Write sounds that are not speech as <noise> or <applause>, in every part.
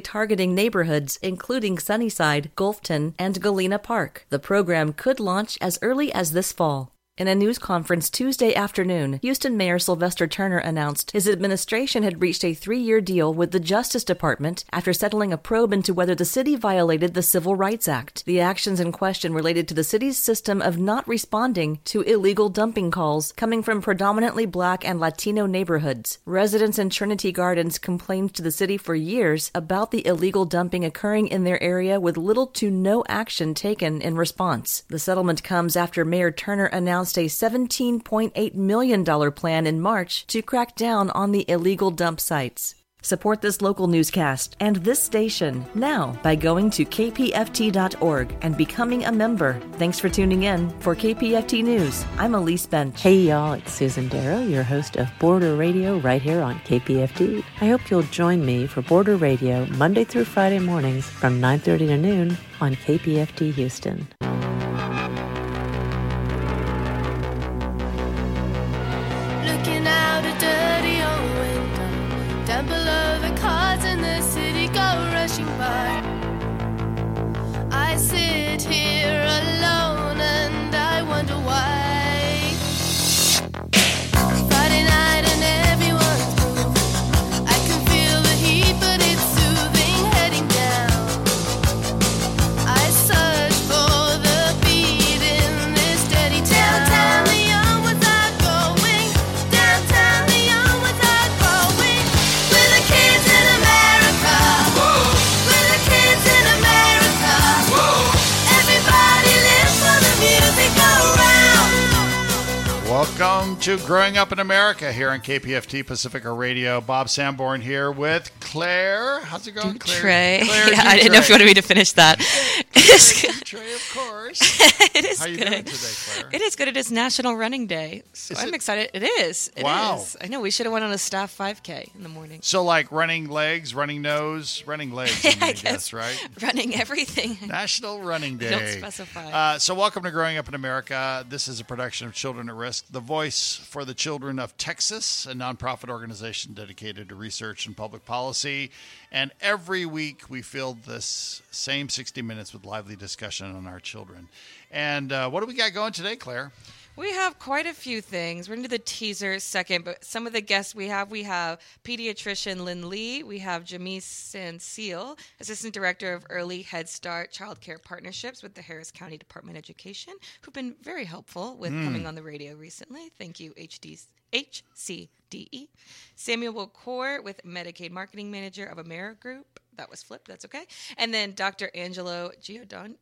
targeting neighborhoods including Sunnyside, Gulfton, and Galena Park. The program could launch as early as this fall. In a news conference Tuesday afternoon, Houston Mayor Sylvester Turner announced his administration had reached a three year deal with the Justice Department after settling a probe into whether the city violated the Civil Rights Act. The actions in question related to the city's system of not responding to illegal dumping calls coming from predominantly black and Latino neighborhoods. Residents in Trinity Gardens complained to the city for years about the illegal dumping occurring in their area with little to no action taken in response. The settlement comes after Mayor Turner announced announced a $17.8 million plan in March to crack down on the illegal dump sites. Support this local newscast and this station now by going to kpft.org and becoming a member. Thanks for tuning in. For KPFT News, I'm Elise Bench. Hey y'all, it's Susan Darrow, your host of Border Radio right here on KPFT. I hope you'll join me for Border Radio Monday through Friday mornings from 9:30 to noon on KPFT Houston. I sit here alone and I wonder why. Welcome to Growing Up in America here on KPFT Pacifica Radio. Bob Sanborn here with Claire. How's it going, Claire? Claire? Claire <laughs> yeah, I didn't know if you wanted me to finish that. <laughs> Trey, of course. <laughs> it is How you good. doing today, Claire? It is good. It is National Running Day, so Is I'm it? excited. It is. It Wow. is. I know. We should have went on a staff 5K in the morning. So, like running legs, running nose, running legs, I, mean, I I guess. guess, right? Running everything. National Running Day. Don't specify. Uh, so, welcome to Growing Up in America. This is a production of Children at Risk, the voice for the children of Texas, a nonprofit organization dedicated to research and public policy. And every week we filled this same 60 minutes with lively discussion on our children. And uh, what do we got going today, Claire? We have quite a few things. We're into the teaser second, but some of the guests we have, we have pediatrician Lynn Lee, we have Jamise Sanseal, Assistant Director of Early Head Start Child Care Partnerships with the Harris County Department of Education, who've been very helpful with hmm. coming on the radio recently. Thank you, HD, HCDE. E. Samuel Core with Medicaid Marketing Manager of AmeriGroup. That was flipped, that's okay. And then Dr. Angelo Giordano.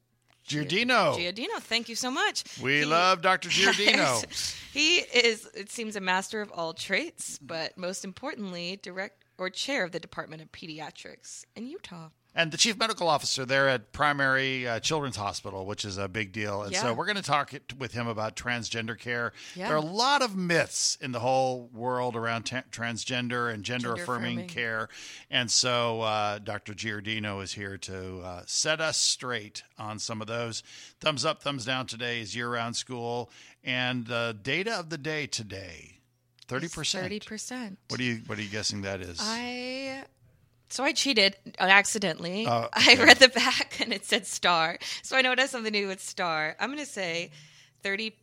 Giardino. Giardino, thank you so much. We He- love Dr. <laughs> Giardino. he is, it seems, a master of all traits, but most importantly, direct or chair of the Department of Pediatrics in Utah. And the chief medical officer there at Primary uh, Children's Hospital, which is a big deal. And Yeah. so we're going to talk with him about transgender care. Yeah. There are a lot of myths in the whole world around ta- transgender and gender affirming care. And so uh, Dr. Giardino is here to uh, set us straight on some of those. Thumbs up, thumbs down today is year round school. And the data of the day today 30%. Thirty percent. What are you what are you guessing that is? I so I cheated uh, accidentally. Oh, <laughs> I read the back and it said star, so I know it has something to do with star. I'm going to say thirty.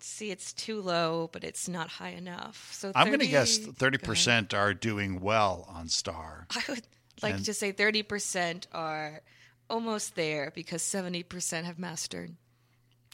See, it's too low, but it's not high enough. So I'm going to guess 30% are doing well on Star. I would like And- to say 30% are almost there because 70% have mastered.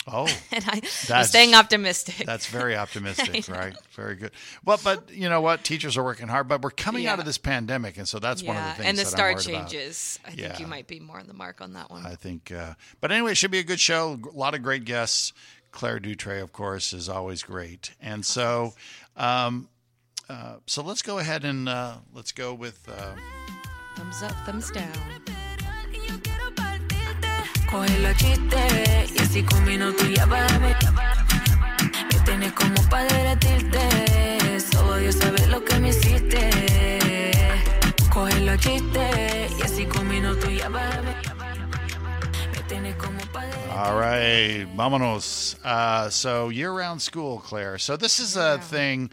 Oh, <laughs> And I, I'm staying optimistic. that's very optimistic, <laughs> right? Very good. Well, but you know what? Teachers are working hard, but we're coming out of this pandemic, and so that's one of the things and the that I'm star worried about. changes. I Yeah. think you might be more on the mark on that one. I think, uh, but anyway, it should be a good show. A lot of great guests. Claire Dutre, of course, is always great, and so, um, uh, so let's go ahead and uh, let's go with. Uh, thumbs up, thumbs down. Cógelo a chiste y así con minutos ya vas a ver que tienes como para derretirte. Solo Dios sabe lo que me hiciste. Cógelo a chiste y así con minutos ya vas a ver que tienes como para derretirte. All right, vámonos. Uh, so year-round school, Claire. So this is a thing,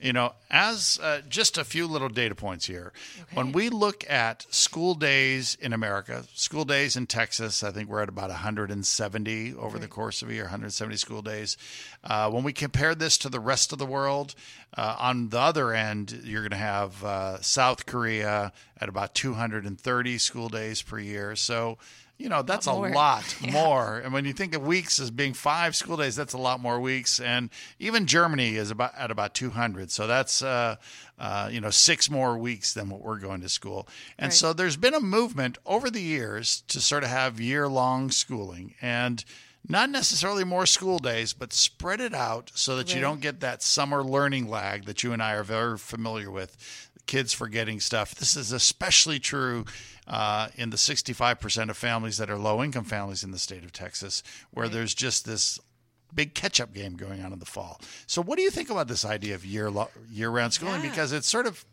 you know. as uh, just a few little data points here. When we look at school days in America, school days in Texas, I think we're at about 170 over the course of a year, 170 school days. Uh, when we compare this to the rest of the world, uh, on the other end, you're going to have uh, South Korea at about 230 school days per year. So, you know, that's a more. lot <laughs> more. And when you think of weeks as being five school days, that's a lot more weeks. And even Germany is about at about 200. So that's, uh, uh, you know, six more weeks than what we're going to school. And Right. so there's been a movement over the years to sort of have year long schooling and not necessarily more school days, but spread it out so that you don't get that summer learning lag that you and I are very familiar with. Kids forgetting stuff. This is especially true uh, in the 65% of families that are low income families in the state of Texas, where there's just this big catch up game going on in the fall. So, what do you think about this idea of year lo- year round schooling? Yeah. Because it's sort of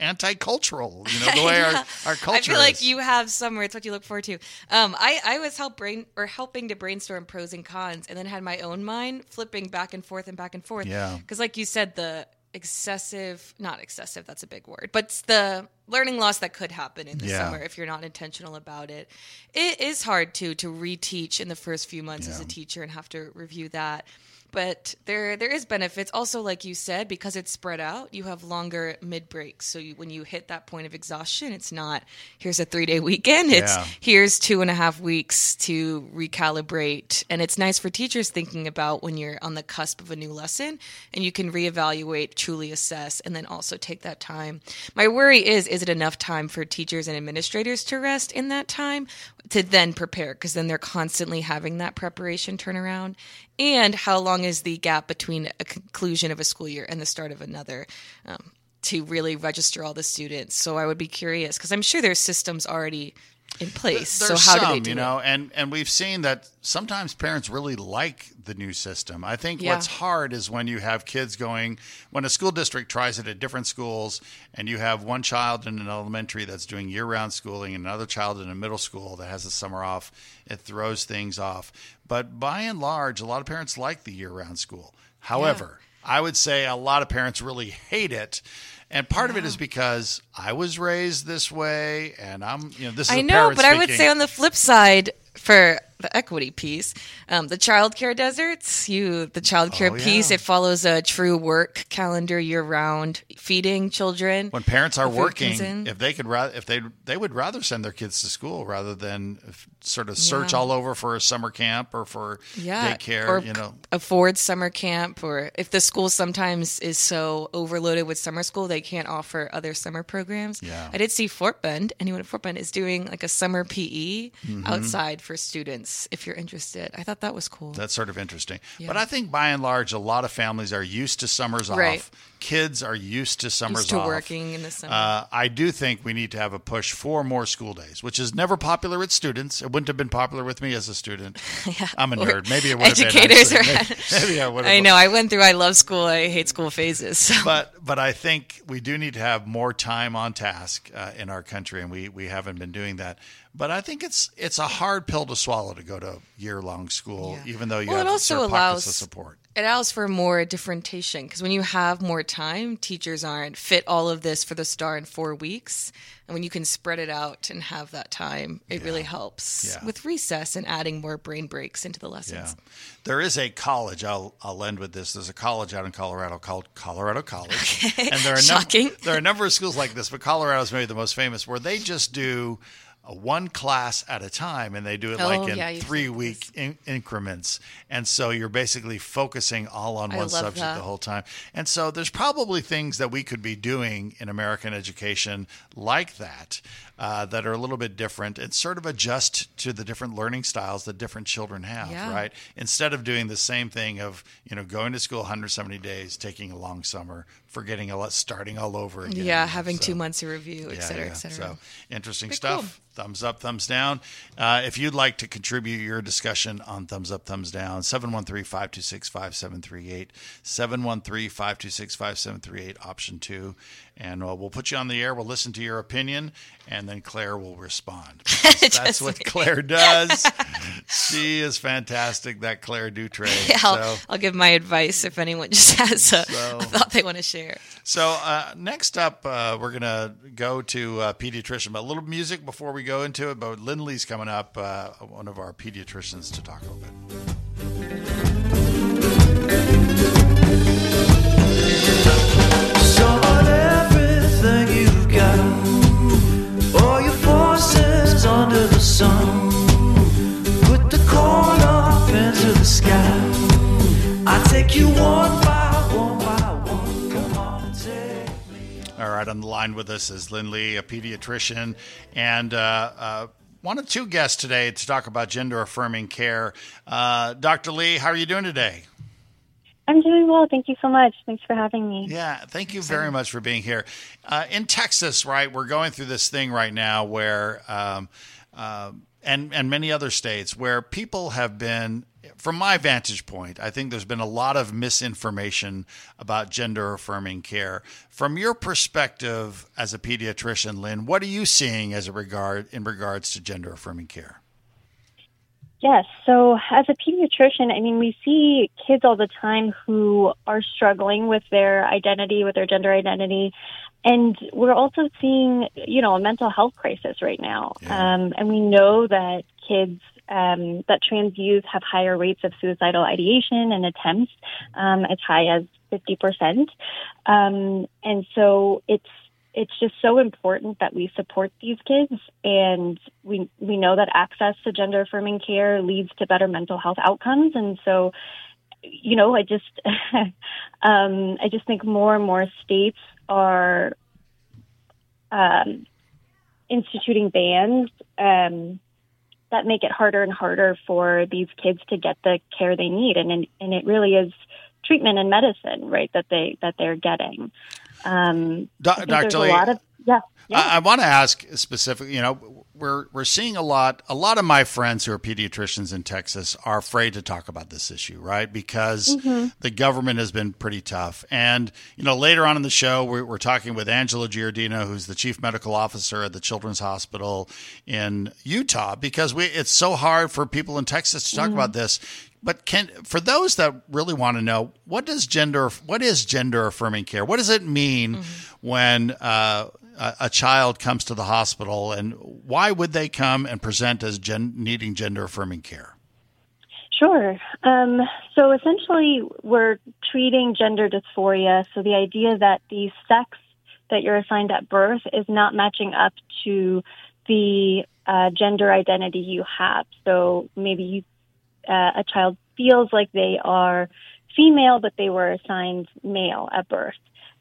anti cultural, you know, the <laughs> way our, our culture is I feel like is. you have summer. It's what you look forward to. Um, I, I was help brain or helping to brainstorm pros and cons, and then had my own mind flipping back and forth and back and forth. Yeah. Because, like you said, the excessive, not excessive, that's a big word, but the learning loss that could happen in the Yeah. summer if you're not intentional about it. It is hard to to reteach in the first few months as a teacher and have to review that. But there there is benefits also, like you said, because it's spread out. You have longer mid breaks, so you, when you hit that point of exhaustion, it's not here's a three day weekend. It's Yeah. here's two and a half weeks to recalibrate, and it's nice for teachers thinking about when you're on the cusp of a new lesson, and you can reevaluate, truly assess, and then also take that time. My worry is, is it enough time for teachers and administrators to rest in that time to then prepare? Because then they're constantly having that preparation turnaround. And how long is the gap between a conclusion of a school year and the start of another? Um, to really register all the students. So I would be curious because I'm sure there's systems already in place. so how some, do they do you it? know, and and we've seen that sometimes parents really like the new system. I think Yeah. what's hard is when you have kids going when a school district tries it at different schools and you have one child in an elementary that's doing year-round schooling and another child in a middle school that has a summer off, it throws things off. But by and large, a lot of parents like the year-round school. However, I would say a lot of parents really hate it. And part of it is because I was raised this way, and I'm, you know, this is I know, but I would speaking. say on the flip side, for the equity piece, um, the childcare deserts, you the childcare Oh, piece, it follows a true work calendar year round, feeding children. when parents are The food comes working, if they could rather, if they they would rather send their kids to school rather than sort of search Yeah. all over for a summer camp or for yeah, daycare, or you know. afford summer camp, or if the school sometimes is so overloaded with summer school, they can't offer other summer programs. Yeah. I did see Fort Bend. Anyone at Fort Bend is doing like a summer PE Mm-hmm. outside for students. If you're interested, I thought that was cool. That's sort of interesting. Yeah. But I think by and large, a lot of families are used to summers Right. off. Kids are used to summers Used to off. working in the summer. Uh, I do think we need to have a push for more school days, which is never popular with students. It wouldn't have been popular with me as a student. <laughs> I'm a nerd. Maybe it would have been. educators actually. are- Maybe, <laughs> maybe I would have. I know. I went through. I love school. I hate school phases. So. but but I think we do need to have more time on task uh, in our country, and we we haven't been doing that. But I think it's it's a hard pill to swallow to go to year long school, Yeah. even though you Well, it also pockets allows- of support. it allows for more differentiation because when you have more time, teachers aren't fit all of this for the star in four weeks. And when you can spread it out and have that time, it really helps Yeah. with recess and adding more brain breaks into the Yeah, lessons. there is a college. I'll I'll end with this. There's a college out in Colorado called Colorado College, and there are a <laughs> num- there are a number of schools like this, but Colorado is maybe the most famous, where they just do. One class at a time, and they do it Oh, like in yeah, three week in- increments. And so you're basically focusing all on I one subject that. the whole time. And so there's probably things that we could be doing in American education like that uh, that are a little bit different and sort of adjust to the different learning styles that different children have, Yeah. right? Instead of doing the same thing of, you know, going to school 170 days, taking a long summer, forgetting a lot, starting all over again. Yeah, having So- two months of review, et yeah, cetera, yeah. et cetera. So interesting Pretty stuff. cool. Thumbs up, thumbs down. Uh, if you'd like to contribute your discussion on thumbs up, thumbs down, 713 526 5738. 713 526 5738, option two. And uh, we'll put you on the air. We'll listen to your opinion and and then Claire will respond. <laughs> That's what me. Claire does. <laughs> she is fantastic. That Claire Dutre. <laughs> Yeah, I'll, So, I'll give my advice if anyone just has a, So- a thought they want to share. so uh, next up, uh, we're gonna go to uh, pediatrician, but a little music before we go into it. But Lynn Lee's coming up, uh, one of our pediatricians, to talk a little bit. Under the sun. Put the corn up into the sky. I take you one by one by one. Come on and take me. All right, on the line with us is Lynn Lee, a pediatrician, and uh, uh, one of two guests today to talk about gender affirming care. Uh, Dr. Lee, how are you doing today? I'm doing well. Thank you so much. Thanks for having me. Yeah, thank you very much for being here. Uh, in Texas, right, we're going through this thing right now where, um, uh, and and many other states where people have been, from my vantage point, I think there's been a lot of misinformation about gender affirming care. From your perspective as a pediatrician, Lynn, what are you seeing as a regard in regards to gender affirming care? Yes. So, as a pediatrician, I mean, we see kids all the time who are struggling with their identity, with their gender identity. And we're also seeing, you know, a mental health crisis right now. Yeah. Um, and we know that kids, um, that trans youth have higher rates of suicidal ideation and attempts, um, as high as 50%. Um, and so it's, it's just so important that we support these kids and we we know that access to gender affirming care leads to better mental health outcomes and so you know i just <laughs> um i just think more and more states are um instituting bans um that make it harder and harder for these kids to get the care they need and and, it really is treatment and medicine right that they that they're getting um Do- Dr. Lee, a lot of yeah, yeah. I, I want to ask specifically. You know, we're we're seeing a lot. A lot of my friends who are pediatricians in Texas are afraid to talk about this issue, right? Because mm-hmm. the government has been pretty tough. And you know, later on in the show, we're, we're talking with Angela Giardino, who's the chief medical officer at the Children's Hospital in Utah, because we it's so hard for people in Texas to talk mm-hmm. about this. But can for those that really want to know what does gender what is gender affirming care? What does it mean mm-hmm. when uh, a, child comes to the hospital, and why would they come and present as gen, needing gender affirming care? Sure. Um, so essentially, we're treating gender dysphoria. So the idea that the sex that you're assigned at birth is not matching up to the uh, gender identity you have. So maybe you, uh, a child feels like they are female, but they were assigned male at birth.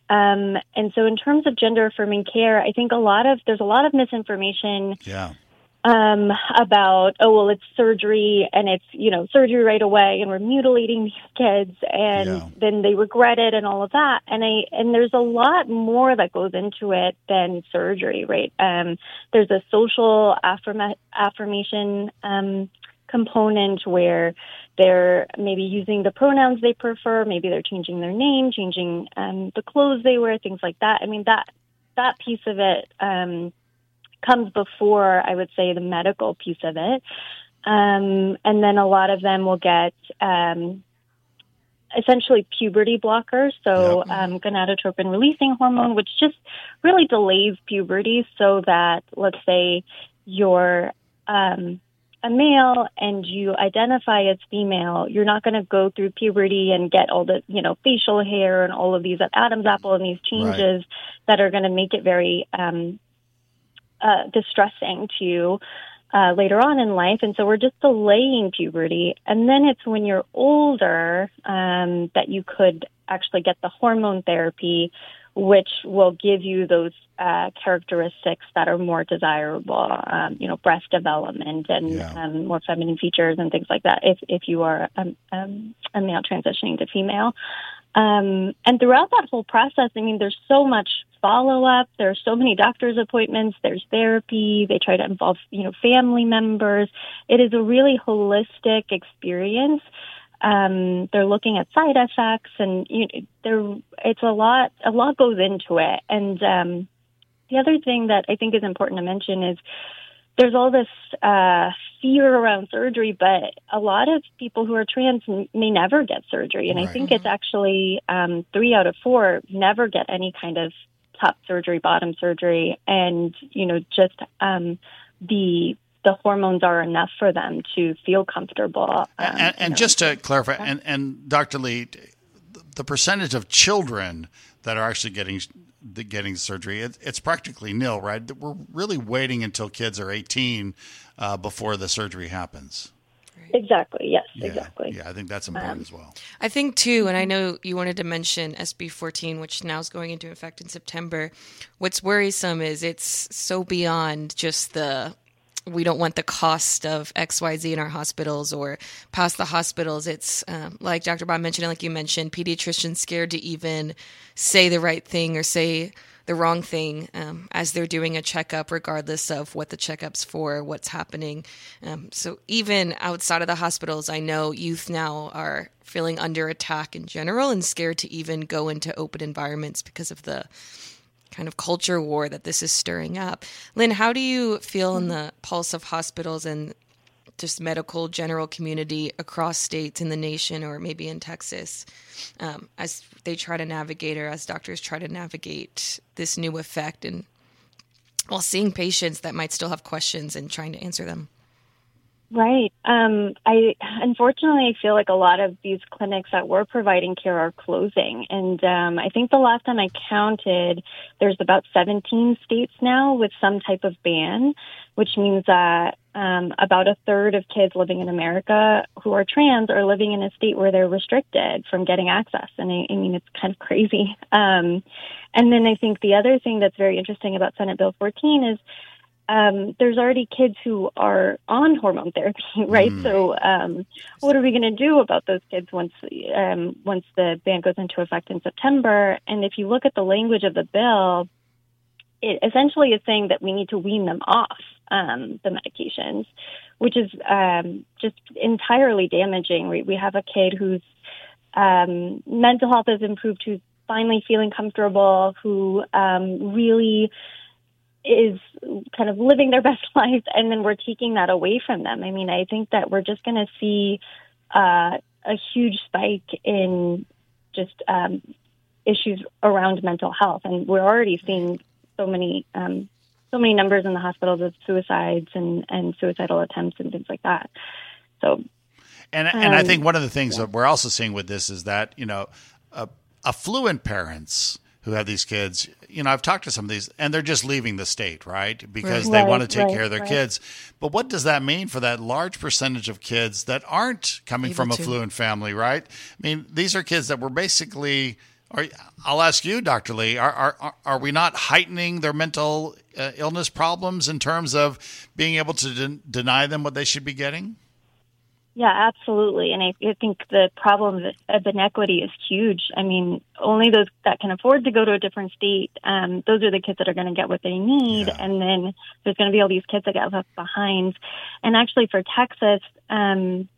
Um, and so, in terms of gender affirming care, I think a lot of there's a lot of misinformation Yeah, um, about oh well it's surgery and it's you know surgery right away and we're mutilating these kids and Yeah. then they regret it and all of that. And I and there's a lot more that goes into it than surgery right? Um, there's a social affirma- affirmation um, component where they're maybe using the pronouns they prefer maybe they're changing their name changing um, the clothes they wear things like that. I mean that that piece of it um, comes before, I would say, the medical piece of it. Um, and then a lot of them will get um, essentially puberty blockers, so um, gonadotropin releasing hormone, which just really delays puberty so that, let's say, you're um, a male and you identify as female, you're not going to go through puberty and get all the, you know, facial hair and all of these Adam's apple and these changes that are going to make it very um, uh, distressing to you uh, later on in life. And so we're just delaying puberty. And then it's when you're older um, that you could actually get the hormone therapy, which will give you those uh, characteristics that are more desirable, um, you know, breast development and Yeah. um, more feminine features and things like that if, if you are um, um, a male transitioning to female. Um, and throughout that whole process, I mean, there's so much follow up. There's so many doctor's appointments. There's therapy. They try to involve, you know, family members. It is a really holistic experience. Um, they're looking at side effects, and you know, there it's a lot. A lot goes into it, and um, the other thing that I think is important to mention is there's all this uh, fear around surgery, but a lot of people who are trans may never get surgery, and I think it's actually um, three out of four never get any kind of top surgery, bottom surgery, and you know just um, the the hormones are enough for them to feel comfortable. Um, and, in and their just to clarify, and, and Dr. Lee, the percentage of children that are actually getting the getting surgery, it, it's practically nil, right? We're really waiting until kids are 18 uh, before the surgery happens. Exactly. Yes. Yeah, Exactly. Yeah, I think that's important as well. I think too, and I know you wanted to mention SB 14, which now is going into effect in September. What's worrisome is it's so beyond just the we don't want the cost of XYZ in our hospitals or past the hospitals. It's um, like Dr. Bob mentioned, like you mentioned, pediatricians scared to even say the right thing or say the wrong thing um, as they're doing a checkup, regardless of what the checkup's for, what's happening. Um, so even outside of the hospitals, I know youth now are feeling under attack in general and scared to even go into open environments because of the kind of culture war that this is stirring up. Lynn, how do you feel in the pulse of hospitals and just medical general community across states in the nation or maybe in Texas um, as they try to navigate or as doctors try to navigate this new effect and while seeing patients that might still have questions and trying to answer them? Right. Um, I unfortunately I feel like a lot of these clinics that were providing care are closing, and um, I think the last time I counted, there's about 17 states now with some type of ban, which means that um, about a third of kids living in America who are trans are living in a state where they're restricted from getting access, and I, I mean it's kind of crazy. Um, and then I think the other thing that's very interesting about Senate Bill 14 is um, there's already kids who are on hormone therapy, <laughs> right? So, um, what are we going to do about those kids once um, once the ban goes into effect in September? And if you look at the language of the bill, it essentially is saying that we need to wean them off um, the medications, which is um, just entirely damaging. We, we have a kid whose um, mental health has improved, who's finally feeling comfortable, who um, really is kind of living their <laughs> best life, and then we're taking that away from them. I mean, I think that we're just going to see uh, a huge spike in just um, issues around mental health, and we're already seeing so many um, so many numbers in the hospitals of suicides and and suicidal attempts and things like that. So And and I Um, think one of the things that we're also seeing with this is that you know, uh, affluent parents who have these kids, you know, I've talked to some of these, and they're just leaving the state, right? Because they want to take right, care of their right. kids. But what does that mean for that large percentage of kids that aren't coming Able from to. affluent family, right? I mean, these are kids that were basically. Are, I'll ask you, Dr. Lee. Are are are we not heightening their mental uh, illness problems in terms of being able to den- deny them what they should be getting? Yeah, absolutely. And I, I think the problem of, inequity is huge. I mean, only those that can afford to go to a different state, um, those are the kids that are going to get what they need. Yeah. And then there's going to be all these kids that get left behind. And actually, for Texas, um,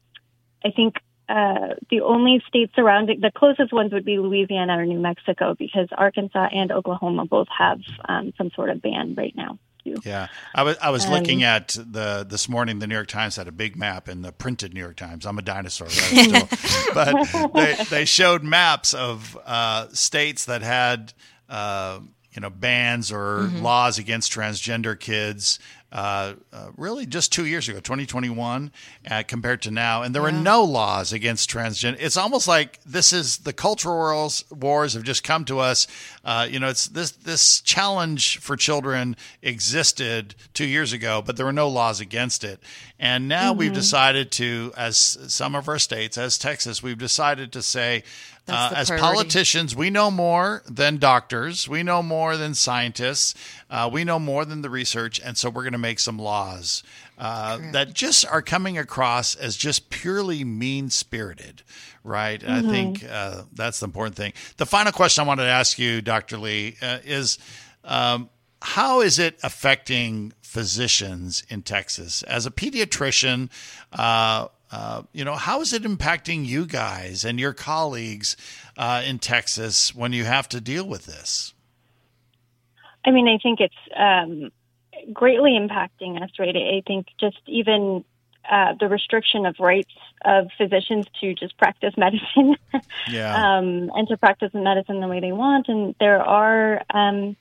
I think uh, the only states surrounding the closest ones would be Louisiana or New Mexico because Arkansas and Oklahoma both have um, some sort of ban right now. Too. Yeah, I was I was looking at the this morning. The New York Times had a big map in the printed New York Times. I'm a dinosaur, right? <laughs> Still. but they they showed maps of uh, states that had uh, you know bans or laws against transgender kids. Uh, uh, really, just two years ago, 2021, uh, compared to now, and there were no laws against transgender. It's almost like this is the cultural wars, wars have just come to us. Uh, you know, it's this this challenge for children existed two years ago, but there were no laws against it. And now we've decided to, as some of our states, as Texas, we've decided to say, uh, as priority. politicians, we know more than doctors, we know more than scientists, uh, we know more than the research, and so we're going to make some laws uh, that just are coming across as just purely mean spirited, right? I think uh, that's the important thing. The final question I wanted to ask you, Dr. Lee, uh, is um, how is it affecting physicians in Texas? As a pediatrician, uh, uh, you know, how is it impacting you guys and your colleagues uh, in Texas when you have to deal with this? I mean, I think it's um, greatly impacting us, right? I think just even uh, the restriction of rights of physicians to just practice <laughs> medicine Yeah. um, and to practice medicine the way they want. And there are um,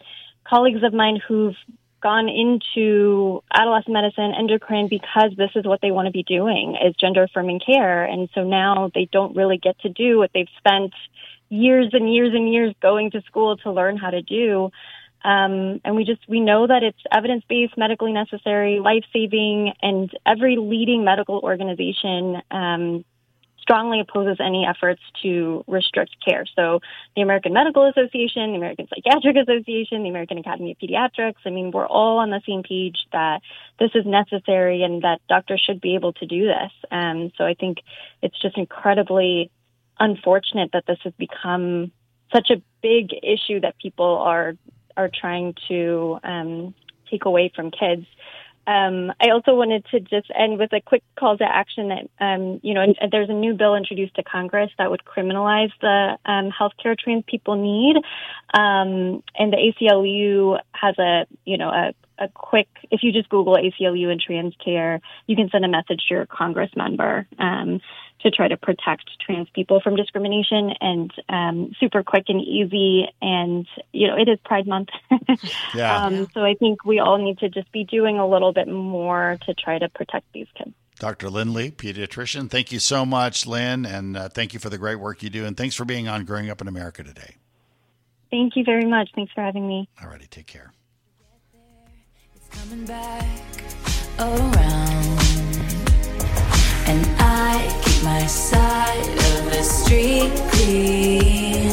colleagues of mine who've gone into adolescent medicine, endocrine, because this is what they want to be doing is gender affirming care. And so now they don't really get to do what they've spent years and years and years going to school to learn how to do. Um, and we just we know that it's evidence based, medically necessary, life saving, and every leading medical organization um, strongly opposes any efforts to restrict care. So the American Medical Association, the American Psychiatric Association, the American Academy of Pediatrics. I mean, we're all on the same page that this is necessary and that doctors should be able to do this. Um, so I think it's just incredibly unfortunate that this has become such a big issue that people are are trying to um, take away from kids. Um, I also wanted to just end with a quick call to action that, um, you know, there's a new bill introduced to Congress that would criminalize the um, healthcare trans people need. Um, and the ACLU has a, you know, a, a quick, if you just Google ACLU and trans care, you can send a message to your Congress member um, to try to protect trans people from discrimination and um, super quick and easy. And, you know, it is Pride Month. <laughs> Yeah. um, so I think we all need to just be doing a little bit more to try to protect these kids. Dr. Lynn Lee, pediatrician. Thank you so much, Lynn, and uh, thank you for the great work you do. And thanks for being on Growing Up in America today. Thank you very much. Thanks for having me. All righty, take care. Coming back around. And I keep my side of the street clean.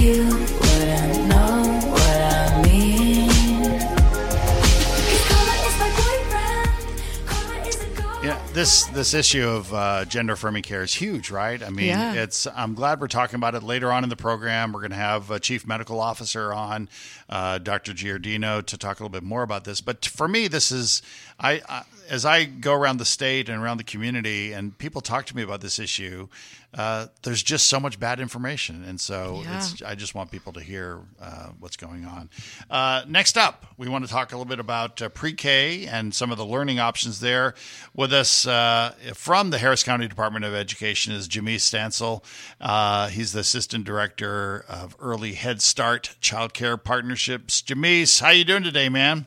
You wouldn't know what I mean. 'Cause karma is my boyfriend. Karma is a girl. Yeah, this this issue of uh, gender affirming care is huge, right? I mean, Yeah. it's. I'm glad we're talking about it later on in the program. We're going to have a chief medical officer on, uh, Dr. Giardino, to talk a little bit more about this. But for me, this is I, I as I go around the state and around the community, and people talk to me about this issue. Uh, there's just so much bad information, and so Yeah. it's I just want people to hear uh, what's going on. Uh, next up, we want to talk a little bit about uh, pre-K and some of the learning options there. With us uh, from the Harris County Department of Education is Jamise Stansel. Uh, he's the assistant director of Early Head Start Child Care Partnerships. Jamise, how you doing today, man?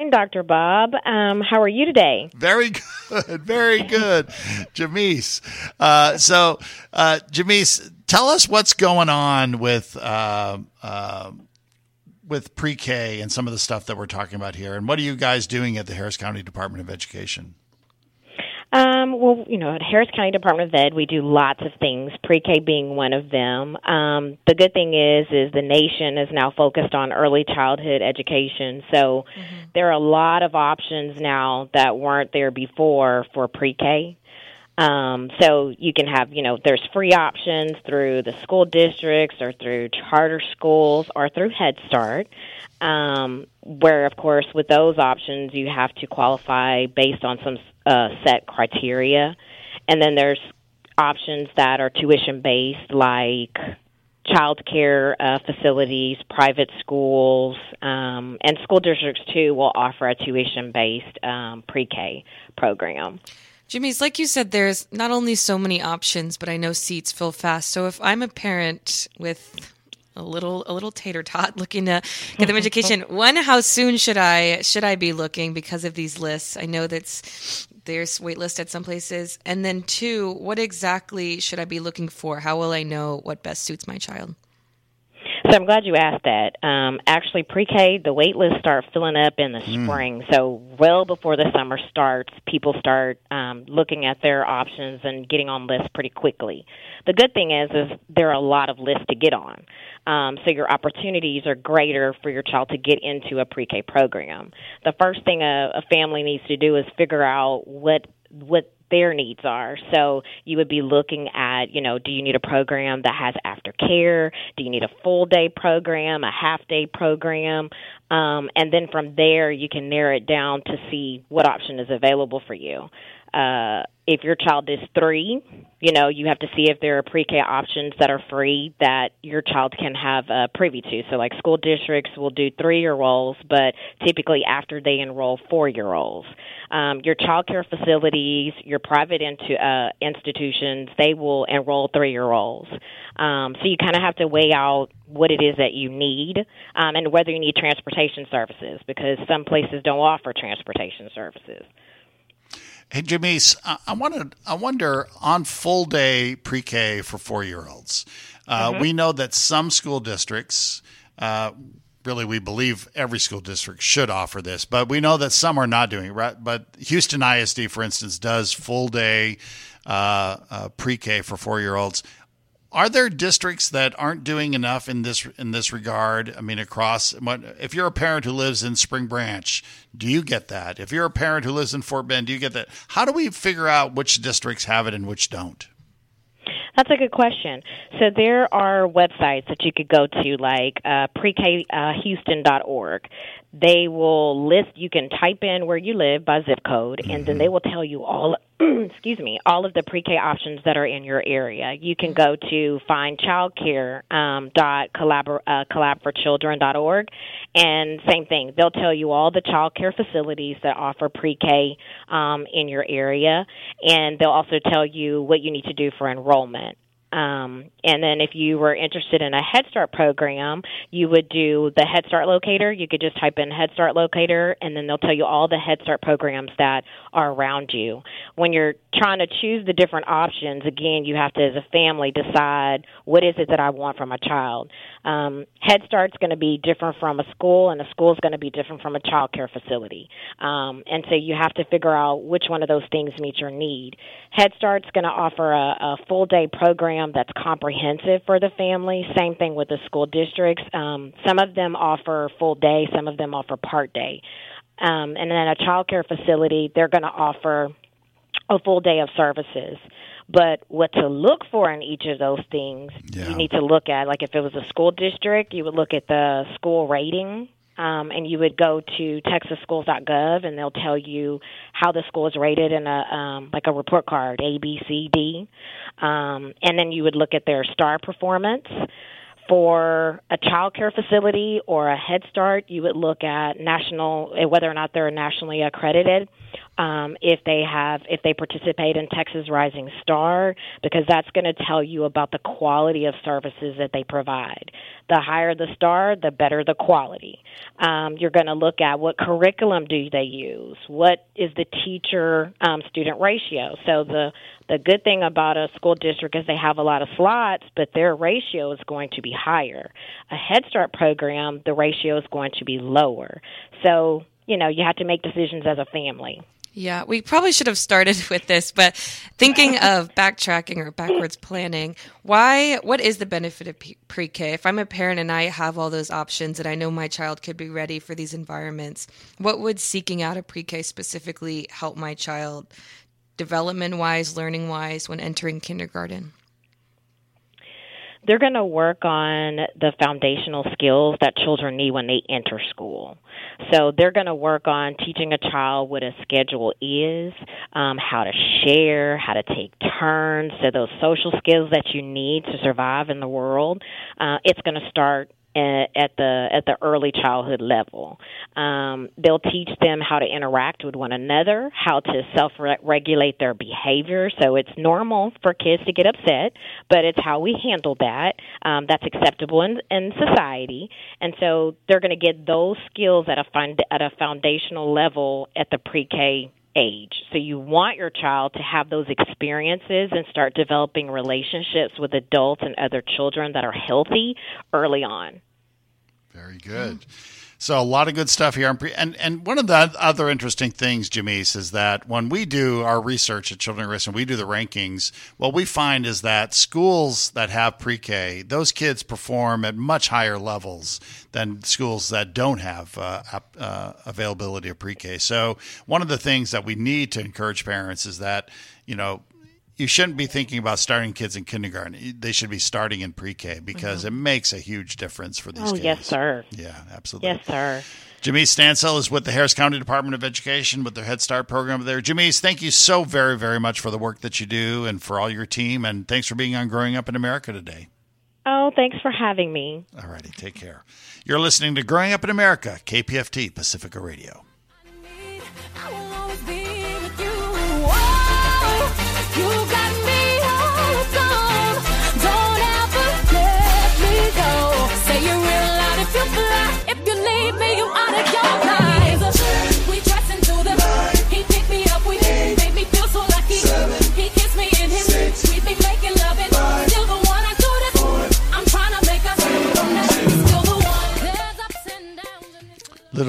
Hey, Dr. Bob. Um, how are you today? Very <laughs> good, very good, Jamise. Uh, so, uh, Jamise, tell us what's going on with uh, uh, with pre-K and some of the stuff that we're talking about here, and what are you guys doing at the Harris County Department of Education? Um, well, you know, at Harris County Department of Ed, we do lots of things, pre-K being one of them. Um, the good thing is, is the nation is now focused on early childhood education. So there are a lot of options now that weren't there before for pre-K. Um, so you can have, you know, there's free options through the school districts or through charter schools or through Head Start. Um, where, of course, with those options, you have to qualify based on some uh, set criteria. And then there's options that are tuition based, like child care uh, facilities, private schools, um, and school districts too will offer a tuition based um, pre K program. Jimmy's like you said, there's not only so many options, but I know seats fill fast. So if I'm a parent with a little a little tater tot <laughs> looking to get them <laughs> education, one, how soon should I should I be looking because of these lists? I know that's there's wait list at some places. And then two, what exactly should I be looking for? How will I know what best suits my child? So I'm glad you asked that. Um, actually, pre-K, the wait lists start filling up in the spring. So well before the summer starts, people start um, looking at their options and getting on lists pretty quickly. The good thing is, is there are a lot of lists to get on. Um, so your opportunities are greater for your child to get into a pre-K program. The first thing a, a family needs to do is figure out what what their needs are. So you would be looking at, you know, do you need a program that has aftercare? Do you need a full day program, a half day program? Um, and then from there, you can narrow it down to see what option is available for you. Uh, if your child is three, you know, you have to see if there are pre K options that are free that your child can have uh, privy to. So, like school districts will do three year olds, but typically after they enroll four year olds. Um, your child care facilities, your private into, uh, institutions, they will enroll three year olds. Um, so, you kind of have to weigh out what it is that you need um, and whether you need transportation services because some places don't offer transportation services. Hey, Jamise, I, I wanted, I wonder on full day pre K for four year olds. Uh, We know that some school districts, uh, really, we believe every school district should offer this, but we know that some are not doing it. Right? But Houston ISD, for instance, does full day uh, uh, pre K for four year olds. Are there districts that aren't doing enough in this in this regard? I mean, across if you're a parent who lives in Spring Branch, do you get that? If you're a parent who lives in Fort Bend, do you get that? How do we figure out which districts have it and which don't? That's a good question. So there are websites that you could go to, like uh, prekhouston.org. They will list. You can type in where you live by zip code, and then they will tell you all. <clears throat> excuse me, all of the pre-K options that are in your area. You can go to findchildcare um, dot collabor- uh, collabforchildren.org, and same thing. They'll tell you all the child care facilities that offer pre-K um, in your area, and they'll also tell you what you need to do for enrollment. Um, and then if you were interested in a Head Start program, you would do the Head Start locator. You could just type in Head Start locator, and then they'll tell you all the Head Start programs that are around you. When you're trying to choose the different options, again, you have to, as a family, decide what is it that I want from a child. Um, Head Start's going to be different from a school, and a school's going to be different from a child care facility. Um, and so you have to figure out which one of those things meets your need. Head Start's going to offer a, a full day program that's comprehensive for the family. Same thing with the school districts. Um, some of them offer full day, some of them offer part day. Um, and then a child care facility, they're going to offer a full day of services. But what to look for in each of those things, Yeah. you need to look at. Like if it was a school district, you would look at the school rating. Um, and you would go to texasschools.gov and they'll tell you how the school is rated in a um, like a report card A B C D, um, and then you would look at their star performance for a child care facility or a Head Start, you would look at national eh, whether or not they're nationally accredited. Um, if they have, if they participate in Texas Rising Star, because that's going to tell you about the quality of services that they provide. The higher the star, the better the quality. Um, you're going to look at what curriculum do they use, what is the teacher um, student ratio. So the the good thing about a school district is they have a lot of slots, but their ratio is going to be higher. A Head Start program, the ratio is going to be lower. So, you know, you have to make decisions as a family. Yeah, we probably should have started <laughs> with this, but thinking <laughs> of backtracking or backwards planning, why what is the benefit of pre-K? If I'm a parent and I have all those options and I know my child could be ready for these environments, what would seeking out a pre-K specifically help my child development-wise, learning-wise when entering kindergarten? They're going to work on the foundational skills that children need when they enter school. So they're going to work on teaching a child what a schedule is, um, how to share, how to take turns, so those social skills that you need to survive in the world. Uh, it's going to start at the at the early childhood level. Um, they'll teach them how to interact with one another, how to self regulate their behavior. So it's normal for kids to get upset, but it's how we handle that. Um, that's acceptable in, in society, and so they're going to get those skills at a fund, at a foundational level at the pre-K age. So you want your child to have those experiences and start developing relationships with adults and other children that are healthy early on. Very good. Mm-hmm. So a lot of good stuff here. And and one of the other interesting things, Jamise, is that when we do our research at Children at Risk and we do the rankings, what we find is that schools that have pre-K, those kids perform at much higher levels than schools that don't have uh, uh, availability of pre-K. So one of the things that we need to encourage parents is that you know you shouldn't be thinking about starting kids in kindergarten. They should be starting in pre-K because mm-hmm. it makes a huge difference for these Oh, kids. yes, sir. Yeah, absolutely. Yes, sir. Jamise Stansel is with the Harris County Department of Education with their Head Start program there. Jamise, thank you so very, very much for the work that you do and for all your team. And thanks for being on Growing Up in America today. Oh, thanks for having me. All righty, take care. You're listening to Growing Up in America, KPFT Pacifica Radio.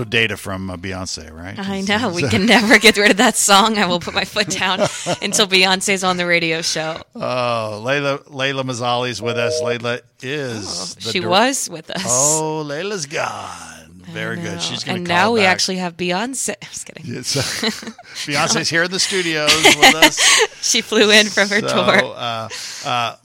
Little data from uh, Beyonce, right? I know. We can <laughs> never get rid of that song. I will put my foot down <laughs> until Beyonce's on the radio show. Oh, Layla Layla Mazzali's with us. Layla is. the She dir- was with us. Oh, Layla's gone. Very good. She's going and to now we back. actually have Beyonce. I'm <laughs> just kidding. Yes. Beyonce's here in the studios with us. She flew in from her So, tour. Uh, uh,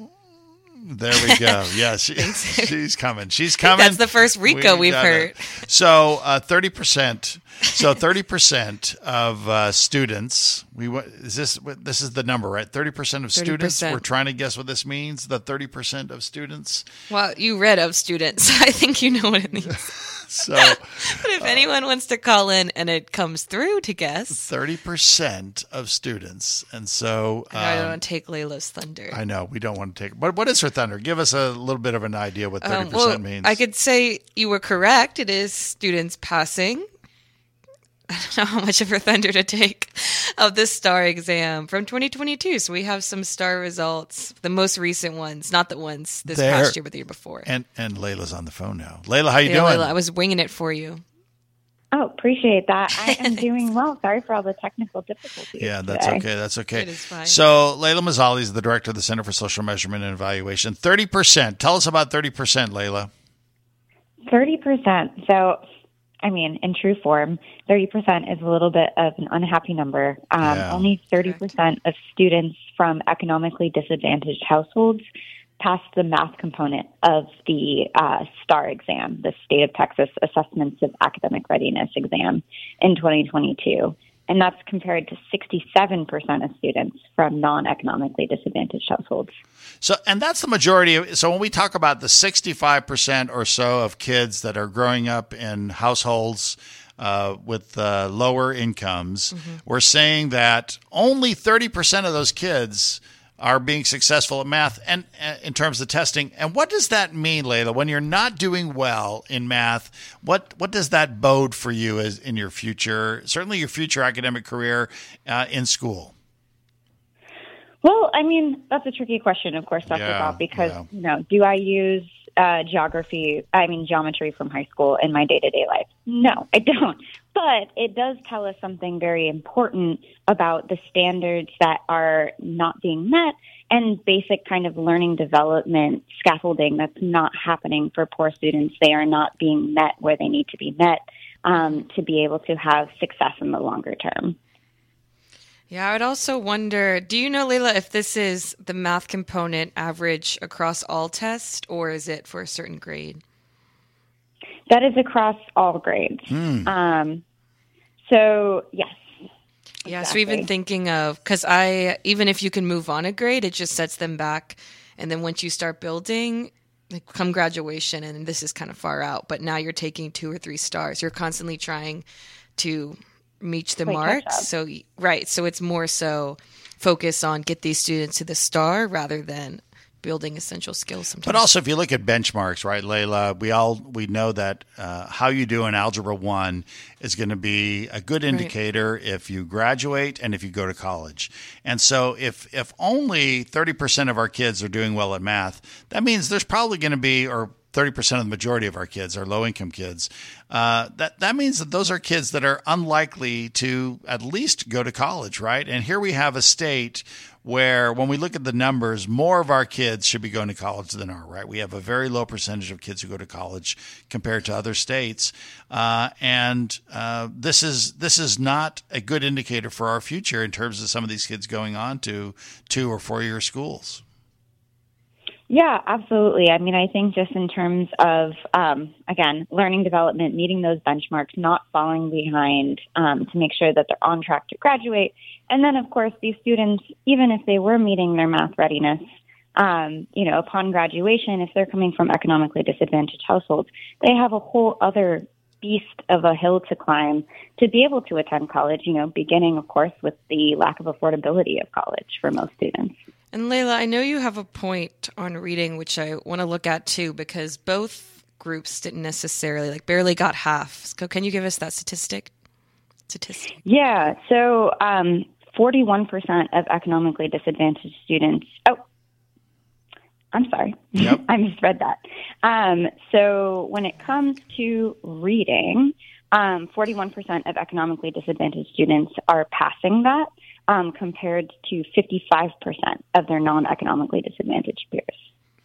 there we go. <laughs> Yeah, she, <laughs> she's coming. She's coming. that's the first Rico We we've heard. it. So uh, thirty percent. So thirty percent of uh, students. We is this this is the number right? Thirty percent of students. 30%. We're trying to guess what this means. The thirty percent of students. Well, you read of students. <laughs> I think you know what it means. So <laughs> But if anyone wants to call in and it comes through to guess, thirty percent of students. And so I don't um, want to take Layla's thunder. I know we don't want to take. But what is her thunder? Give us a little bit of an idea what thirty Um, percent well, means. I could say you were correct. It is students passing. <laughs> I don't know how much of her thunder to take of this STAAR exam from 2022. So we have some STAAR results, the most recent ones, not the ones this There. past year, but the year before. And and Layla's on the phone now. Layla, how you Yeah, doing? Layla, I was winging it for you. Oh, appreciate that. I am <laughs> doing well. Sorry for all the technical difficulties. yeah, that's today. okay. That's okay. It is fine. So Layla Mazzali is the director of the Center for Social Measurement and Evaluation. Thirty percent. Tell us about thirty percent, Layla. Thirty percent. So, I mean, in true form, thirty percent is a little bit of an unhappy number. Um, Yeah. Only thirty percent of students from economically disadvantaged households passed the math component of the uh, STAAR exam, the State of Texas Assessments of Academic Readiness exam, in 2022. And that's compared to 67% of students from non economically disadvantaged households. So, and that's the majority of. So, when we talk about the sixty-five percent or so of kids that are growing up in households uh, with uh, lower incomes, we're saying that only thirty percent of those kids are being successful at math and uh, in terms of testing. And what does that mean, Layla? When you're not doing well in math, what what does that bode for you as in your future? Certainly, your future academic career uh, in school. Well, I mean, that's a tricky question, of course, Dr. Yeah, Bob, because, yeah. you know, do I use uh, geography, I mean, geometry from high school in my day to day life? No, I don't. But it does tell us something very important about the standards that are not being met and basic kind of learning development scaffolding that's not happening for poor students. They are not being met where they need to be met um, to be able to have success in the longer term. Yeah, I would also wonder do you know, Layla, if this is the math component average across all tests or is it for a certain grade? That is across all grades. Um, so, yes. Yeah, so even Exactly. thinking of because I even if you can move on a grade, it just sets them back, and then once you start building, like come graduation, and this is kind of far out, but now you're taking two or three stars. You're constantly trying to reach the Play mark. So right, so it's more so focus on get these students to the star rather than building essential skills. Sometimes, But also, if you look at benchmarks, right, Layla, we all we know that uh, how you do in algebra one is going to be a good indicator if you graduate and if you go to college. And so, if if only thirty percent of our kids are doing well at math, that means there's probably going to be, or thirty percent of the majority of our kids are low income kids. Uh, that that means that those are kids that are unlikely to at least go to college, right? And here we have a state where when we look at the numbers, more of our kids should be going to college than are, right? We have a very low percentage of kids who go to college compared to other states. Uh, and uh, this is this is not a good indicator for our future in terms of some of these kids going on to two or four year schools. Yeah, absolutely. I mean, I think just in terms of, um, again, learning development, meeting those benchmarks, not falling behind um, to make sure that they're on track to graduate. And then, of course, these students, even if they were meeting their math readiness, um, you know, upon graduation, if they're coming from economically disadvantaged households, they have a whole other beast of a hill to climb to be able to attend college, you know, beginning, of course, with the lack of affordability of college for most students. And Layla, I know you have a point on reading, which I want to look at too, because both groups didn't necessarily, like, barely got half. So can you give us that statistic? Statistic. Yeah. So, um, 41% of economically disadvantaged students. Oh, I'm sorry. Yep. <laughs> I misread that. Um, so, when it comes to reading, um, 41% of economically disadvantaged students are passing that um, compared to 55% of their non economically disadvantaged peers.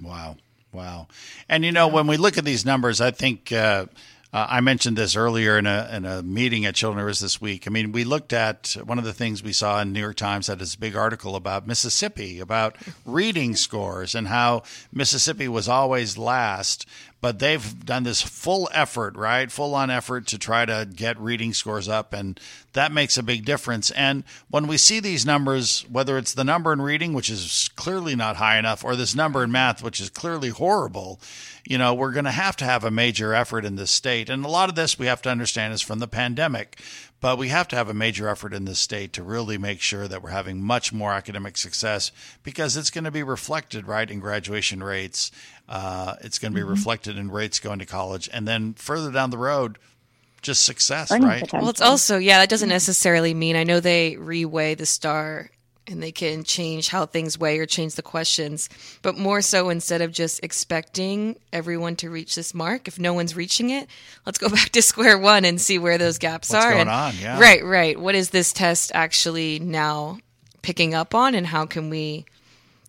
Wow. Wow. And you know, when we look at these numbers, I think uh, uh, I mentioned this earlier in a, in a meeting at Children Risk this week. I mean, we looked at one of the things we saw in New York Times had this big article about Mississippi, about reading scores and how Mississippi was always last, but they've done this full effort, right? Full on effort to try to get reading scores up. And that makes a big difference. And when we see these numbers, whether it's the number in reading, which is clearly not high enough, or this number in math, which is clearly horrible, you know, we're going to have to have a major effort in this state. And a lot of this we have to understand is from the pandemic. But we have to have a major effort in this state to really make sure that we're having much more academic success because it's going to be reflected, right, in graduation rates. Uh, it's going to be Mm-hmm. reflected in rates going to college. And then further down the road, just success, Learning right? potential. Well, it's also, yeah, that doesn't necessarily mean, I know they reweigh the star and they can change how things weigh or change the questions, but more so instead of just expecting everyone to reach this mark, if no one's reaching it, let's go <laughs> back to square one and see where those gaps What's are. going and- on, yeah. Right, right. What is this test actually now picking up on and how can we